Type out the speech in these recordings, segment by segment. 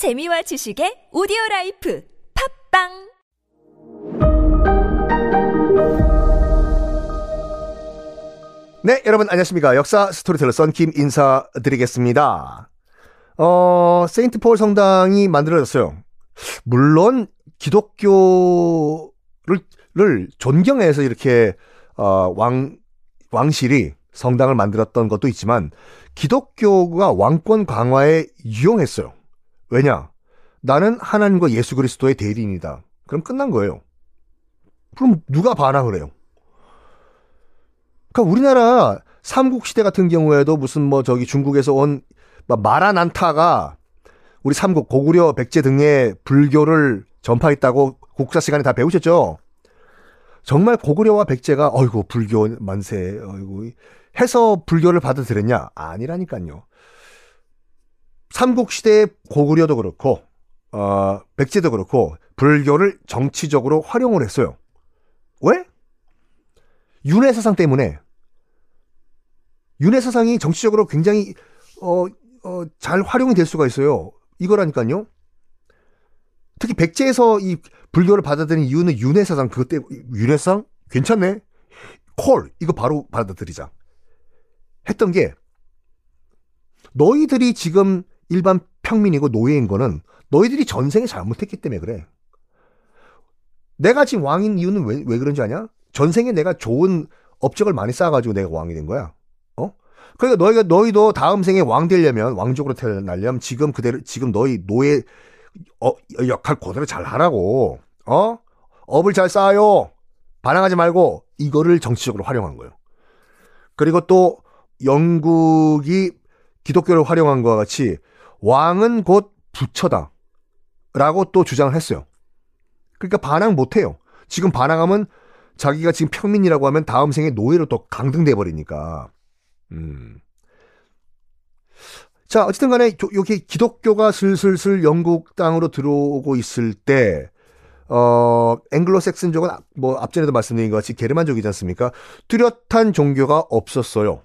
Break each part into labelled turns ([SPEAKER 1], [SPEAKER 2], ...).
[SPEAKER 1] 재미와 지식의 오디오 life 팟빵
[SPEAKER 2] 네, 여러분 안녕하십니까. 역사 스토리텔러 썬킴 인사드리겠습니다. 어, 세인트 폴 성당이 만들어졌어요. 물론 기독교를 를 존경해서 이렇게 어, 왕 왕실이 성당을 만들었던 것도 있지만 기독교가 왕권 강화에 유용했어요. 왜냐? 나는 하나님과 예수 그리스도의 대리인이다. 그럼 끝난 거예요. 그럼 누가 반항을 해요? 그러니까 우리나라 삼국시대 같은 경우에도 무슨 뭐 저기 중국에서 온 마라난타가 우리 삼국 고구려 백제 등의 불교를 전파했다고 국사 시간에 다 배우셨죠? 정말 고구려와 백제가 어이구 불교 만세 어이구 해서 불교를 받아들였냐? 아니라니까요. 삼국시대 고구려도 그렇고 어, 백제도 그렇고 불교를 정치적으로 활용을 했어요. 왜? 윤회 사상 때문에 윤회 사상이 정치적으로 굉장히 어, 어, 잘 활용이 될 수가 있어요. 이거라니까요. 특히 백제에서 이 불교를 받아들인 이유는 윤회 사상 그것 때문에 윤회 사상 괜찮네. 콜 이거 바로 받아들이자. 했던 게 너희들이 지금 일반 평민이고 노예인 거는 너희들이 전생에 잘못했기 때문에 그래. 내가 지금 왕인 이유는 왜, 왜 그런지 아냐? 전생에 내가 좋은 업적을 많이 쌓아가지고 내가 왕이 된 거야. 어? 그러니까 너희가 너희도 다음 생에 왕 되려면 왕족으로 태어나려면 지금 그대로 지금 너희 노예 어, 역할 그대로 잘 하라고. 어? 업을 잘 쌓아요. 반항하지 말고 이거를 정치적으로 활용한 거예요. 그리고 또 영국이 기독교를 활용한 것과 같이 왕은 곧 부처다. 라고 또 주장을 했어요. 그러니까 반항 못 해요. 지금 반항하면 자기가 지금 평민이라고 하면 다음 생에 노예로 또 강등돼 버리니까. 음. 자, 어쨌든 간에 여기 기독교가 슬슬슬 영국 땅으로 들어오고 있을 때 어, 앵글로색슨족은 뭐 앞전에도 말씀드린 것 같이 게르만족이지 않습니까? 뚜렷한 종교가 없었어요.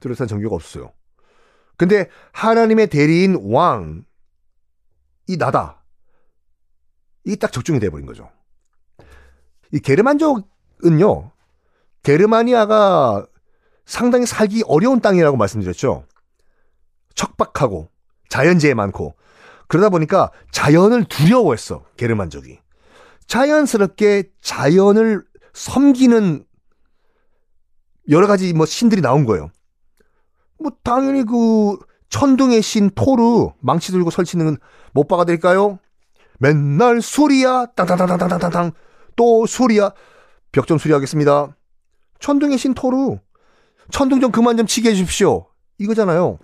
[SPEAKER 2] 뚜렷한 종교가 없어요. 근데 하나님의 대리인 왕이 나다. 이딱 적중이 돼버린 거죠. 이 게르만족은요, 게르마니아가 상당히 살기 어려운 땅이라고 말씀드렸죠. 척박하고 자연재해 많고 그러다 보니까 자연을 두려워했어 게르만족이. 자연스럽게 자연을 섬기는 여러 가지 뭐 신들이 나온 거예요. 뭐 당연히 그 천둥의 신 토르 망치 들고 설치는 못 박아드릴까요? 맨날 수리야 땅땅땅땅땅땅땅 또 수리야 벽 좀 수리하겠습니다. 천둥의 신 토르 천둥 좀 그만 좀 치게 해주십시오. 이거잖아요.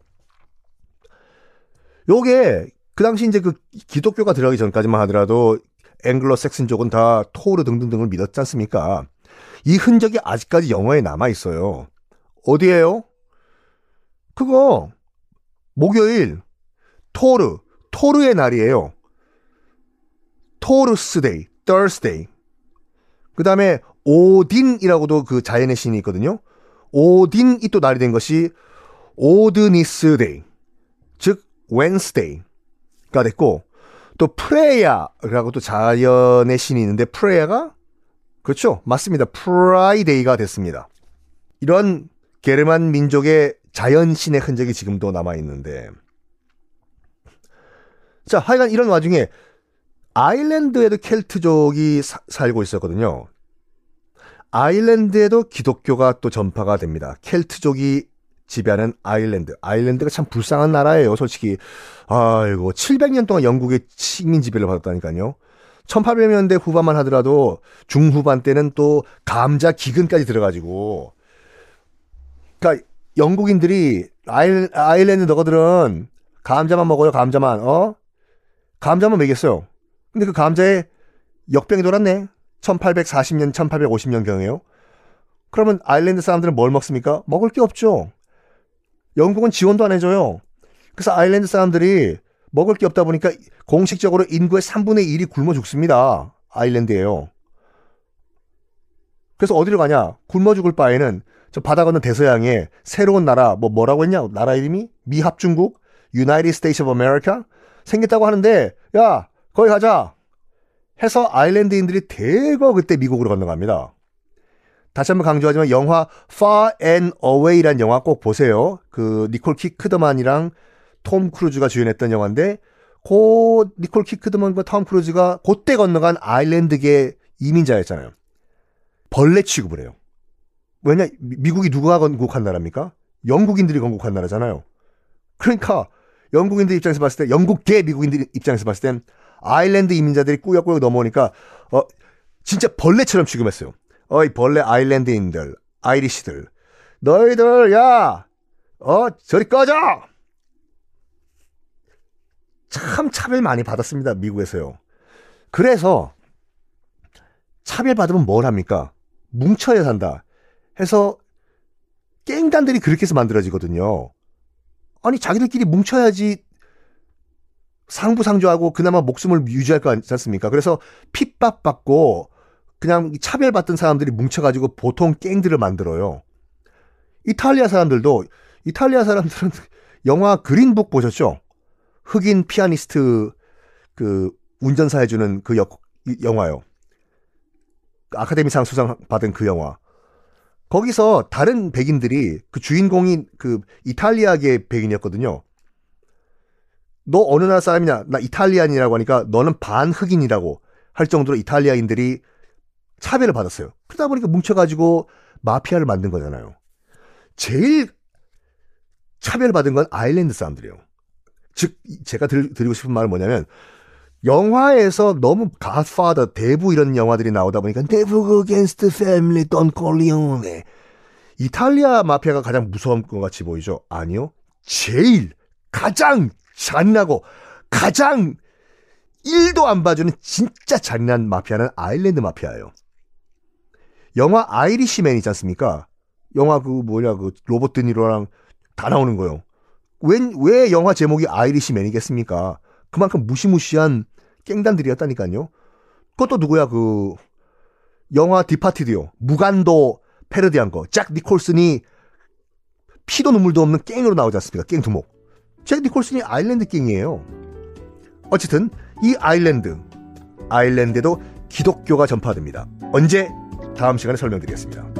[SPEAKER 2] 요게 그 당시 이제 그 기독교가 들어가기 전까지만 하더라도 앵글로 섹슨족은 다 토르 등등등을 믿었지 않습니까? 이 흔적이 아직까지 영어에 남아 있어요. 어디에요? 그거 목요일 토르 토르의 날이에요. Thor's day, Thursday. 그 다음에 오딘이라고도 그 자연의 신이 있거든요. 오딘이 또 날이 된 것이 Odin's day, 즉 Wednesday가 됐고 또 프레야라고 또 자연의 신이 있는데 프레야가 그렇죠 맞습니다 Friday가 됐습니다. 이런 게르만 민족의 자연신의 흔적이 지금도 남아 있는데 자 하여간 이런 와중에 아일랜드에도 켈트족이 사, 살고 있었거든요. 아일랜드에도 기독교가 또 전파가 됩니다. 켈트족이 지배하는 아일랜드. 아일랜드가 참 불쌍한 나라예요, 솔직히. 아이고, 700년 동안 영국의 식민 지배를 받았다니까요. 1800년대 후반만 하더라도 중후반 때는 또 감자 기근까지 들어가지고. 그러니까 영국인들이 아일, 아일랜드 너거들은 감자만 먹어요, 감자만, 어? 감자만 먹였어요. 근데 그 감자에 역병이 돌았네. 1840년, 1850년 경에요. 그러면 아일랜드 사람들은 뭘 먹습니까? 먹을 게 없죠. 영국은 지원도 안 해줘요. 그래서 아일랜드 사람들이 먹을 게 없다 보니까 공식적으로 인구의 3분의 1이 굶어 죽습니다. 아일랜드에요. 그래서 어디로 가냐? 굶어 죽을 바에는 저 바다 건너 대서양에 새로운 나라 뭐 뭐라고 했냐? 나라 이름이 미합중국, United States of America. 생겼다고 하는데 야 거기 가자 해서 아일랜드인들이 대거 그때 미국으로 건너갑니다. 다시 한번 강조하지만 영화 Far and Away라는 영화 꼭 보세요. 그 니콜 키드먼이랑 톰 크루즈가 주연했던 영화인데 고 니콜 키드먼과 톰 크루즈가 그때 건너간 아일랜드계 이민자였잖아요. 벌레 취급을 해요. 왜냐 미국이 누가 건국한 나라입니까? 영국인들이 건국한 나라잖아요. 그러니까 영국인들 입장에서 봤을 때 영국계 미국인들 입장에서 봤을 땐 아일랜드 이민자들이 꾸역꾸역 넘어오니까 어 진짜 벌레처럼 취급했어요. 어이 벌레 아일랜드인들 아이리시들 너희들 야 어 저리 꺼져 참 차별 많이 받았습니다. 미국에서요. 그래서 차별 받으면 뭘 합니까? 뭉쳐야 산다. 해서 깽단들이 그렇게 해서 만들어지거든요. 아니 자기들끼리 뭉쳐야지 상부상조하고 그나마 목숨을 유지할 거 아니지 않습니까? 그래서 핍박받고 그냥 차별받던 사람들이 뭉쳐가지고 보통 깽들을 만들어요. 이탈리아 사람들도 이탈리아 사람들은 영화 그린북 보셨죠? 흑인 피아니스트 그 운전사 해주는 그 역, 영화요. 아카데미상 수상 받은 그 영화. 거기서 다른 백인들이 그 주인공이 그 이탈리아계 백인이었거든요. 너 어느 나라 사람이냐? 나 이탈리안이라고 하니까 너는 반흑인이라고 할 정도로 이탈리아인들이 차별을 받았어요. 그러다 보니까 뭉쳐가지고 마피아를 만든 거잖아요. 제일 차별받은 건 아일랜드 사람들이에요. 즉 제가 들, 드리고 싶은 말은 뭐냐면 영화에서 너무 갓파더 대부 이런 영화들이 나오다 보니까 Never Against Family Don Corleone 이탈리아 마피아가 가장 무서운 것 같이 보이죠? 아니요. 제일 가장 잔인하고 가장 1도 안 봐주는 진짜 잔인한 마피아는 아일랜드 마피아예요. 영화 Irishman 있지 않습니까? 영화 그 뭐냐 그 로버트 드니로랑 다 나오는 거예요. 왜, 왜 영화 제목이 Irishman이겠습니까? 그만큼 무시무시한 갱단들이었다니까요. 그것도 누구야 그 영화 Departed요. 무간도 패러디한 거. 잭 니콜슨이 피도 눈물도 없는 갱으로 나오지 않습니까? 갱 두목. 잭 니콜슨이 아일랜드 갱이에요. 어쨌든 이 아일랜드 아일랜드에도 기독교가 전파됩니다. 언제? 다음 시간에 설명드리겠습니다.